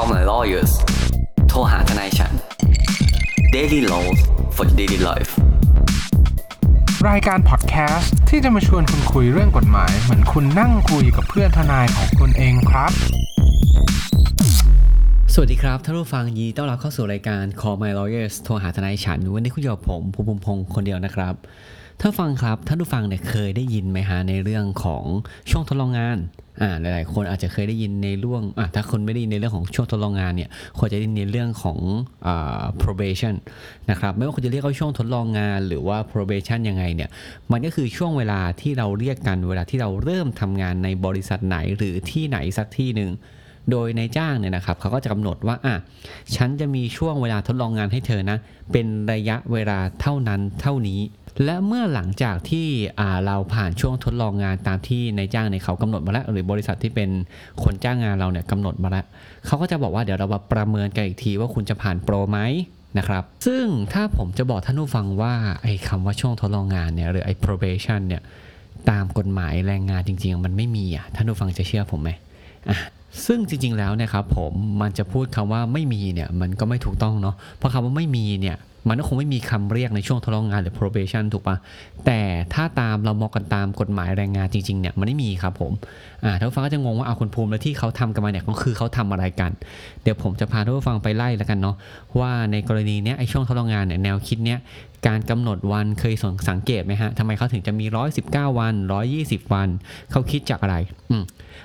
Call my lawyers โทรหาทนายฉัน Daily Laws for Daily Life รายการพอดแคสต์ที่จะมาชวนคุณคุยเรื่องกฎหมาย เหมือนคุณนั่งคุยกับเพื่อนทนายของคุณเองครับ สวัสดีครับท่านผู้ฟังยินดีต้อนรับเข้าสู่รายการ Call My Lawyers โทรหาทนายฉัน วันนี้คุณอยู่กับผมภูมิพงศ์คนเดียวนะครับ ท่าฟังครับท่านผู้ฟังเนี่ยเคยได้ยินไหมฮะในเรื่องของช่วงทดลองงานอ่าหลายๆ คนอาจจะเคยได้ยินในเรื่องอ่าถ้าคนไม่ได้ยินในเรื่องของช่วงทดลองงานเนี่ยควรจะได้ยินในเรื่องของอ่า probation นะครับไม่ว่าคุณจะเรียกว่าช่วงทดลองงานหรือว่า probation ยังไงเนี่ยมันก็คือช่วงเวลาที่เราเรียกกันเวลาที่เราเริ่มทำงานในบริษัทไหนหรือที่ไหนสักที่หนึ่งโดยในจ้างเนี่ยนะครับเขาก็จะกำหนดว่าอะฉันจะมีช่วงเวลาทดลองงานให้เธอนะเป็นระยะเวลาเท่านั้นเท่านี้ และเมื่อหลังจากที่เราผ่านช่วงทดลองงานตามที่นายจ้างเนี่ยเขากำหนดมาแล้ว หรือบริษัทที่เป็นคนจ้างงานเราเนี่ยกำหนดมาแล้วเขาก็จะบอกว่าเดี๋ยวเรามาประเมินกันอีกทีว่าคุณจะผ่านโปรไหมนะครับ ซึ่งถ้าผมจะบอกท่านผู้ฟังว่าไอ้คำว่าช่วงทดลองงานเนี่ยหรือไอ้ probation เนี่ยตามกฎหมายแรงงานจริง ๆ มันไม่มีอะท่านผู้ฟังจะเชื่อผมไหมอะซึ่งจริง ๆ แล้วนี่ยครับผมมันจะพูดคำว่าไม่มีเนี่ยมันก็ไม่ถูกต้องเนาะเพราะคำว่าไม่มีเนี่ย มันก็คงไม่มีคำเรียกในช่วงทดลองงานหรือ probation ถูกปะแต่ถ้าตามเรามองกันตามกฎหมายแรงงานจริงๆเนี่ยมันไม่มีครับผมอ่าท่านผู้ฟังก็จะงงว่าเอาคุณภูมิแล้วที่เขาทำกันมาเนี่ยก็คือเขาทำอะไรกัน เดี๋ยวผมจะพาท่านผู้ฟังไปไล่แล้วกันเนาะว่าในกรณีเนี้ยไอช่วงทดลองงานเนี่ยแนวคิดเนี้ย การกำหนดวันเคยสังเกตไหมฮะทำไมเขาถึงจะมี 119 วัน 120 วัน เขาคิดจากอะไรอื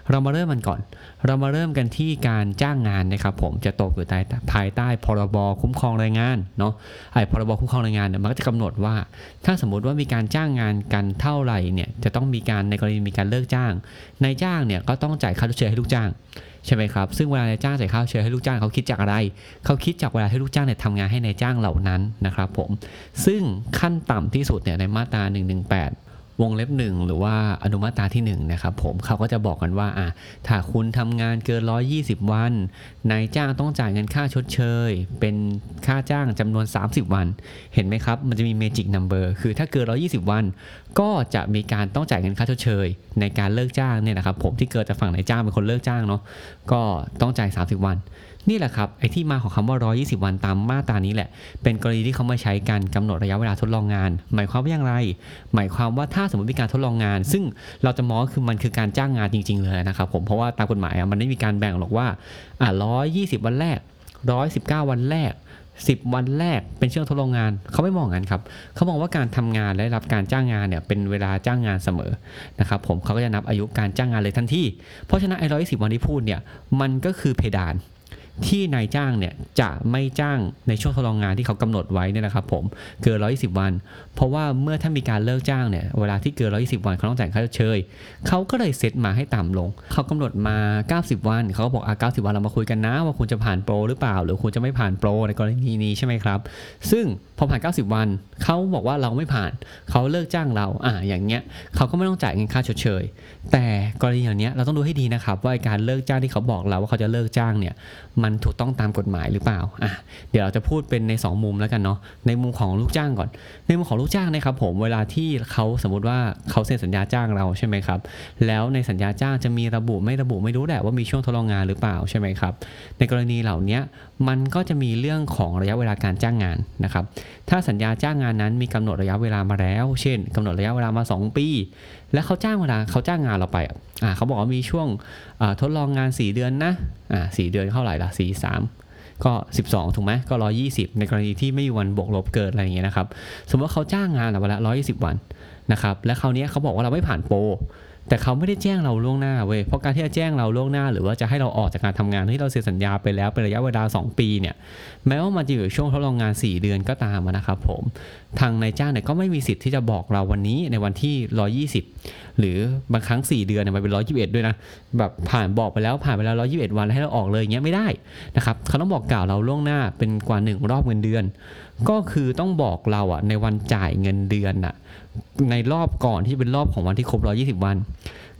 เรามาเริ่มมันก่อน เรามาเริ่มกันที่การจ้างงานนะครับผมจะตกอยู่ใต้ภายใต้พรบคุ้มครองแรงงานเนาะไอ้พรบคุ้มครองแรงงานเนี่ยมันก็จะกำหนดว่า ถ้าสมมติว่ามีการจ้างงานกันเท่าไหร่เนี่ยจะต้องมีการในกรณีมีการเลิกจ้างนายจ้างเนี่ยก็ต้องจ่ายค่าชดเชยให้ลูกจ้าง ใช่ไหมครับ ซึ่งเวลานายจ้างจ่ายค่าชดเชยให้ลูกจ้างเขาคิดจากอะไร เขาคิดจากเวลาที่ลูกจ้างเนี่ยทำงานให้นายจ้างเหล่านั้นนะครับผม ซึ่งขั้นต่ำที่สุดเนี่ยในมาตรา118 วงเล็บหนึ่งหรือว่าอนุมาตราที่1นะครับผมเขาก็จะบอกกันว่าอะถ้าคุณทำงานเกิน 120 วัน นายจ้างต้องจ่ายเงินค่าชดเชย เป็นค่าจ้างจำนวน 30 วัน เห็นไหมครับ มันจะมีเมจิกนัมเบอร์คือถ้าเกิน 120 วัน ก็จะมีการต้องจ่ายเงินค่าชดเชย ในการเลิกจ้างเนี่ยนะครับผมที่เกิดจากฝั่งนายจ้างเป็นคนเลิกจ้างเนาะก็ต้องจ่าย 30 วันนี่แหละครับไอ้ที่มาของคำว่า 120 วันตามมาตรานี้แหละ เป็นกรณีที่เขามาใช้การกำหนดระยะเวลาทดลองงาน หมายความว่าอย่างไร หมายความว่าถ้าสมมติมีการทดลองงาน ซึ่งเราจะมองคือมันคือการจ้างงานจริง ๆ เลยนะครับผมเพราะว่าตามกฎหมายมันไม่มีการแบ่งหรอกว่าอะ120 วันแรก 119 วันแรก10 วันแรกเป็นช่วงทดลองงาน เขาไม่มองงั้นครับ เขามองว่าการทำงานและรับการจ้างงานเนี่ยเป็นเวลาจ้างงานเสมอนะครับผมเขาก็จะนับอายุการจ้างงานเลยทันทีเพราะฉะนั้นไอ้ร้อยสิบวันที่พูดเนี่ยมันก็คือเพดาน ที่นายจ้างเนี่ยจะไม่จ้างในช่วงทดลองงานที่เขากำหนดไว้เนี่ยนะครับผมเกิน 120 วัน เพราะว่าเมื่อถ้ามีการเลิกจ้างเนี่ยเวลาที่เกิน 120 วันเขาต้องจ่ายค่าเชยเขาก็เลยเซตมาให้ต่ำลง เขากำหนดมา 90 วัน เขาก็บอกอะ90 วันเรามาคุยกันนะว่าคุณจะผ่านโปรหรือเปล่า หรือคุณจะไม่ผ่านโปรในกรณีนี้ใช่ไหมครับ ซึ่งพอผ่าน 90 วันเขาบอกว่าเราไม่ผ่านเขาเลิกจ้างเราอะอย่างเงี้ยเขาก็ไม่ต้องจ่ายเงินค่าชดเชย แต่กรณีอย่างเนี้ยเราต้องดูให้ดีนะครับว่าการเลิกจ้างที่เขาบอกเราว่าเขาจะเลิกจ้างเนี่ยมันถูกต้องตามกฎหมายหรือเปล่าอะเดี๋ยวเราจะพูดเป็นใน 2 มุมแล้วกันเนาะในมุมของลูกจ้างก่อน ในมุมของลูกจ้างนะครับผมเวลาที่เขาสมมติว่าเขาเซ็นสัญญาจ้างเราใช่ไหมครับแล้วในสัญญาจ้างจะมีระบุไม่ระบุไม่รู้แหละว่ามีช่วงทดลองงานหรือเปล่าใช่ไหมครับในกรณีเหล่านี้มันก็จะมีเรื่องของระยะเวลาการจ้างงานนะครับถ้าสัญญาจ้างงานนั้นมีกำหนดระยะเวลามาแล้ว เช่นกำหนดระยะเวลามา 2 ปี แล้วเขาจ้างเวลาเขาจ้างงานเราไปอะอ่าเขาบอกว่ามีช่วงทดลองงาน 4 เดือนนะอ่าสเดือนเท่าไหร่ละสี 3 ก็ 12 ถูกไหมก็ 120 ในกรณีที่ไม่มีวันบวกลบเกิดอะไรอย่างเงี้ยนะครับ สมมติว่าเขาจ้างงานเราไปละ120 วันนะครับ และคราวนี้เขาบอกว่าเราไม่ผ่านโปร แต่เขาไม่ได้แจ้งเราล่วงหน้าเว้ยเพราะการที่จะแจ้งเราล่วงหน้า หรือว่าจะให้เราออกจากการทำงานที่เราเซ็นสัญญาไปแล้วเป็นระยะเวลา 2 ปีเนี่ยแม้ว่ามันจะอยู่ช่วงทดลองงาน 4 เดือนก็ตามนะครับผมทางนายจ้างเนี่ยก็ไม่มีสิทธิ์ที่จะบอกเราวันนี้ในวันที่ 120 หรือบางครั้ง 4 เดือนเนี่ยมันเป็น 121 ด้วยนะแบบผ่านบอกไปแล้วผ่านไปแล้ว 121 วันแล้วให้เราออกเลยเงี้ยไม่ได้นะครับเขาต้องบอกกล่าวเราล่วงหน้าเป็นกว่าหนึ่งรอบเงินเดือน ก็คือต้องบอกเราอะในวันจ่ายเงินเดือนอะในรอบก่อนที่เป็นรอบของวันที่ครบ120วัน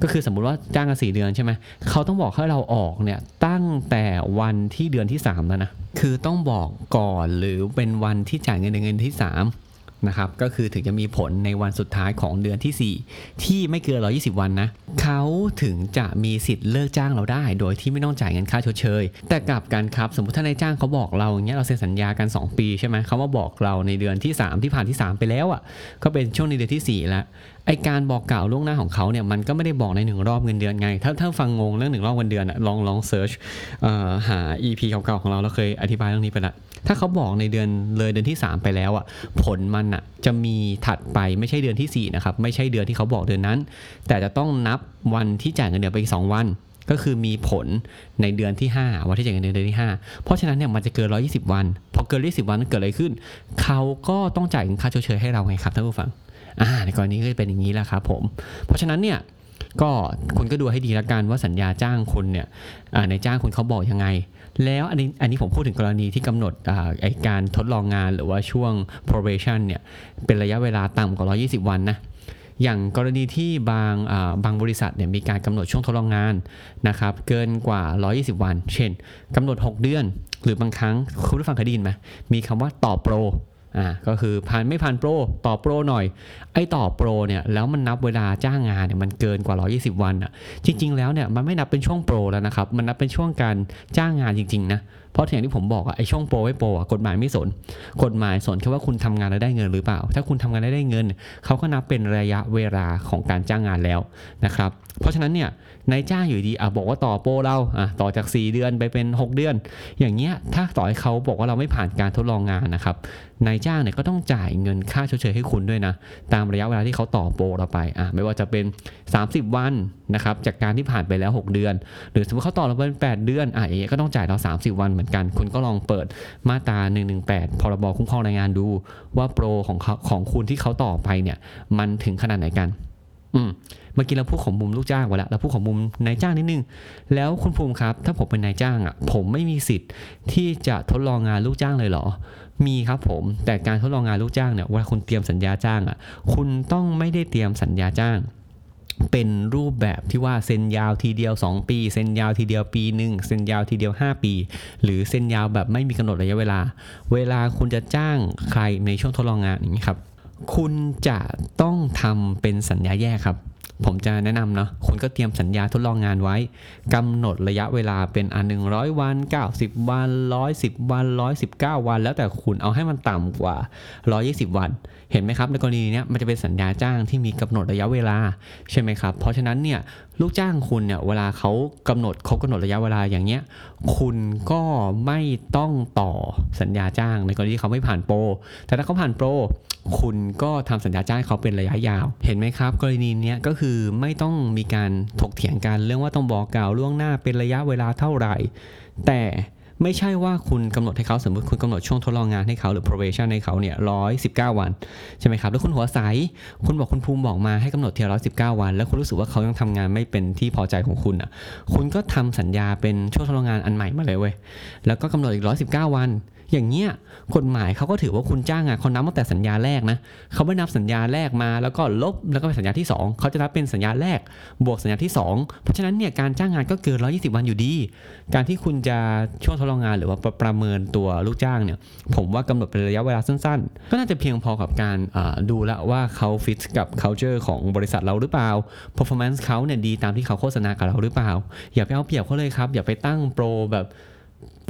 ก็คือสมมุติว่าจ้างกันสี่เดือนใช่ไหมเขาต้องบอกให้เราออกเนี่ยตั้งแต่วันที่เดือนที่3แล้วนะคือต้องบอกก่อนหรือเป็นวันที่จ่ายเงินในเงินที่3 นะครับก็คือถึงจะมีผลในวันสุดท้ายของเดือนที่ 4 ที่ไม่เกิน 120 วันนะเขาถึงจะมีสิทธิ์เลิกจ้างเราได้ โดยที่ไม่ต้องจ่ายเงินค่าชดเชย แต่กลับกันครับ สมมติถ้านายจ้างเขาบอกเราอย่างเงี้ยเราเซ็นสัญญากัน 2 ปีใช่ไหมเขามาบอกเราในเดือนที่ 3 ที่ผ่านที่ 3 ไปแล้วอะก็เป็นช่วงในเดือนที่ 4 แล้วไอการบอกกล่าวล่วงหน้าของเขาเนี่ยมันก็ไม่ได้บอกในหนึ่งรอบเงินเดือนไง ถ้าถ้าฟังงงเรื่องหนึ่งรอบเงินเดือนอะลองลองเซิร์ชหา EP เก่าๆของเราเราเคยอธิบายเรื่องนี้ไปละถ้าเขาบอกในเดือนเลยเดือนที่ 3 ไปแล้วอะผลมันอะจะมีถัดไปไม่ใช่เดือนที่4นะครับไม่ใช่เดือนที่เขาบอกเดือนนั้น แต่จะต้องนับวันที่จ่ายเงินเดือนไปอีก2วันก็คือมีผลในเดือนที่ 5 วันที่จ่ายเงินเดือนเดือนที่ 5 เพราะฉะนั้นเนี่ยมันจะเกิน 120 วัน พอเกิน 120 วันนั้นเกิดอะไรขึ้น เขาก็ต้องจ่ายเงินค่าชดเชยให้เราไงครับท่านผู้ฟัง อ่าในกรณีก็จะเป็นอย่างนี้แหละครับผม เพราะฉะนั้นเนี่ยก็คุณก็ดูให้ดีละกันว่าสัญญาจ้างคุณเนี่ยในจ้างคุณเขาบอกยังไง แล้วอันนี้อันนี้ผมพูดถึงกรณีที่กำหนดไอการทดลองงานหรือว่าช่วง probation เนี่ยเป็นระยะเวลาต่ำกว่า 120 วันนะอย่างกรณีที่บางบางบริษัทเนี่ยมีการกำหนดช่วงทดลองงานนะครับเกินกว่า 120 วัน เช่นกำหนด 6 เดือน หรือบางครั้งคุณผู้ฟังเคยได้ยินไหมมีคำว่าต่อโปร อ่าก็คือผ่านไม่ผ่านโปรต่อโปรหน่อย ไอ้ต่อโปรเนี่ยแล้วมันนับเวลาจ้างงานเนี่ยมันเกินกว่า 120 วันอะจริง ๆ แล้วเนี่ยมันไม่นับเป็นช่วงโปรแล้วนะครับมันนับเป็นช่วงการจ้างงานจริงๆนะเพราะอย่างที่ผมบอกอะไอช่องโปรไอโปรอะกฎหมายไม่สน กฎหมายสนแค่ว่าคุณทำงานแล้วได้เงินหรือเปล่า ถ้าคุณทำงานแล้วได้เงิน เขาก็นับเป็นระยะเวลาของการจ้างงานแล้วนะครับ เพราะฉะนั้นเนี่ยนายจ้างอยู่ดีอะบอกว่าต่อโปรเราอะต่อจาก 4 เดือนไปเป็น 6 เดือน อย่างเงี้ยถ้าต่อให้เขาบอกว่าเราไม่ผ่านการทดลองงานนะครับนายจ้างเนี่ยก็ต้องจ่ายเงินค่าชดเชยให้คุณด้วยนะ ตามระยะเวลาที่เขาต่อโปรเราไปอะไม่ว่าจะเป็น 30 วันนะครับจากการที่ผ่านไปแล้ว 6 เดือน หรือสมมติเขาต่อเราเป็น 8 เดือนอะอย่างเงี้ยก็ต้องจ่ายเรา 30 วันเหมือนกัน คุณก็ลองเปิดมาตรา 118 พรบคุ้มครองแรงงานดู ว่าโปรของเขาของคุณที่เขาต่อไปเนี่ย มันถึงขนาดไหนกัน อืมเมื่อกี้เราพูดของมุมลูกจ้างไปแล้วเราพูดของมุมนายจ้างนิดนึง แล้วคุณภูมิครับ ถ้าผมเป็นนายจ้างอะ ผมไม่มีสิทธิ์ที่จะทดลองงานลูกจ้างเลยเหรอ มีครับผม แต่การทดลองงานลูกจ้างเนี่ยเวลาคุณเตรียมสัญญาจ้างอะ คุณต้องไม่ได้เตรียมสัญญาจ้าง เป็นรูปแบบที่ว่าเซ็นยาวทีเดียว 2 ปี เซ็นยาวทีเดียวปีหนึ่งเซ็นยาวทีเดียว 5 ปี หรือเซ็นยาวแบบไม่มีกำหนดระยะเวลา เวลาคุณจะจ้างใครในช่วงทดลองงานอย่างนี้ครับ คุณจะต้องทำเป็นสัญญาแยกครับ ผมจะแนะนำเนาะคุณก็เตรียมสัญญาทดลองงานไว้กำหนดระยะเวลาเป็นอันหนึ่งร้อยวัน90วัน110วัน119วัน แล้วแต่คุณเอาให้มันต่ำกว่า120วัน เห็นไหมครับในกรณีนี้มันจะเป็นสัญญาจ้างที่มีกำหนดระยะเวลาใช่ไหมครับ เพราะฉะนั้นเนี่ยลูกจ้างคุณเนี่ยเวลาเขากำหนดเขากำหนดระยะเวลาอย่างเงี้ยคุณก็ไม่ต้องต่อสัญญาจ้าง ในกรณีที่เขาไม่ผ่านโปรแต่ถ้าเขาผ่านโปรคุณก็ทำสัญญาจ้างเขาเป็นระยะยาว เห็นไหมครับ กรณีนี้ก็คือไม่ต้องมีการถกเถียงกันเรื่องว่าต้องบอกกล่าวล่วงหน้าเป็นระยะเวลาเท่าไหร่ แต่ไม่ใช่ว่าคุณกำหนดให้เขาสมมติคุณกำหนดช่วงทดลองงานให้เขาหรือ probation ให้เขาเนี่ยร้อยสิบเก้าวัน ใช่ไหมครับ แล้วคุณหัวใส คุณบอกคุณภูมิบอกมาให้กำหนดเทียร้อยสิบเก้าวัน แล้วคุณรู้สึกว่าเขายังทำงานไม่เป็นที่พอใจของคุณอะคุณก็ทำสัญญาเป็นช่วงทดลองงานอันใหม่มาเลยเว้ยแล้วก็กำหนดอีกร้อยสิบเก้าวัน อย่างเงี้ยกฎหมายเขาก็ถือว่าคุณจ้างงานเขานับตั้งแต่สัญญาแรกนะเขาไม่นับสัญญาแรกมาแล้วก็ลบแล้วก็ไปสัญญาที่ 2 เขาจะนับเป็นสัญญาแรก บวกสัญญาที่ 2 เพราะฉะนั้นเนี่ยการจ้างงานก็เกิน 120 วันอยู่ดี การที่คุณจะช่วงทดลองงานหรือว่าประเมินตัวลูกจ้างเนี่ยผมว่ากำหนดเป็นระยะเวลาสั้นๆ ก็น่าจะเพียงพอกับการดูแล้วว่าเขาฟิตกับ culture ของบริษัทเราหรือเปล่า performance เขาเนี่ยดีตามที่เขาโฆษณากับเราหรือเปล่า อย่าไปเอาเปรียบเขาเลยครับ อย่าไปตั้งโปรแบบ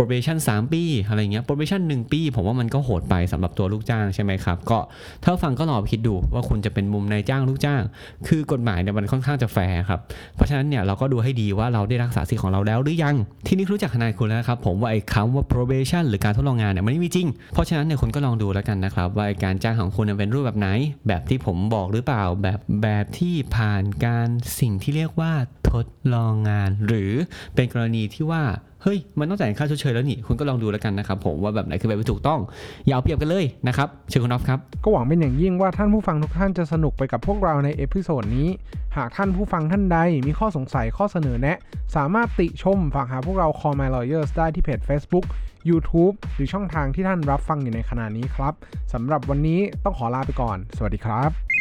probation 3 ปีอะไรเงี้ย probation 1 ปี ผมว่ามันก็โหดไปสำหรับตัวลูกจ้างใช่ไหมครับ ก็ถ้าฟังก็ลองคิดดูว่าคุณจะเป็นมุมนายจ้างลูกจ้าง คือกฎหมายเนี่ยมันค่อนข้างจะแฟร์ครับ เพราะฉะนั้นเนี่ยเราก็ดูให้ดีว่าเราได้รักษาสิทธิ์ของเราแล้วหรือยัง ที่นี้รู้จักทนายคุณแล้วครับ ผมว่าไอ้คำว่า probation หรือการทดลองงานเนี่ยมันไม่มีจริง เพราะฉะนั้นเนี่ยคุณก็ลองดูแล้วกันนะครับว่าการจ้างของคุณเป็นรูปแบบไหน แบบที่ผมบอกหรือเปล่า แบบแบบที่ผ่านการสิ่งที่เรียกว่าทดลองงาน หรือเป็นกรณีที่ว่า เฮ้ยมันต้องจ่ายค่าชดเชยแล้วนี่คุณก็ลองดูแล้วกันนะครับผมว่าแบบไหนคือแบบที่ถูกต้องอย่าเอาเปรียบกันเลยนะครับเชิญคุณน็อฟครับก็หวังเป็นอย่างยิ่งว่าท่านผู้ฟังทุกท่านจะสนุกไปกับพวกเราใน episode นี้ หากท่านผู้ฟังท่านใดมีข้อสงสัยข้อเสนอแนะ สามารถติชมฝากหาพวกเรา Call My Lawyers ได้ที่เพจ Facebook YouTube หรือช่องทางที่ท่านรับฟังอยู่ในขณะนี้ครับสำหรับวันนี้ต้องขอลาไปก่อน สวัสดีครับ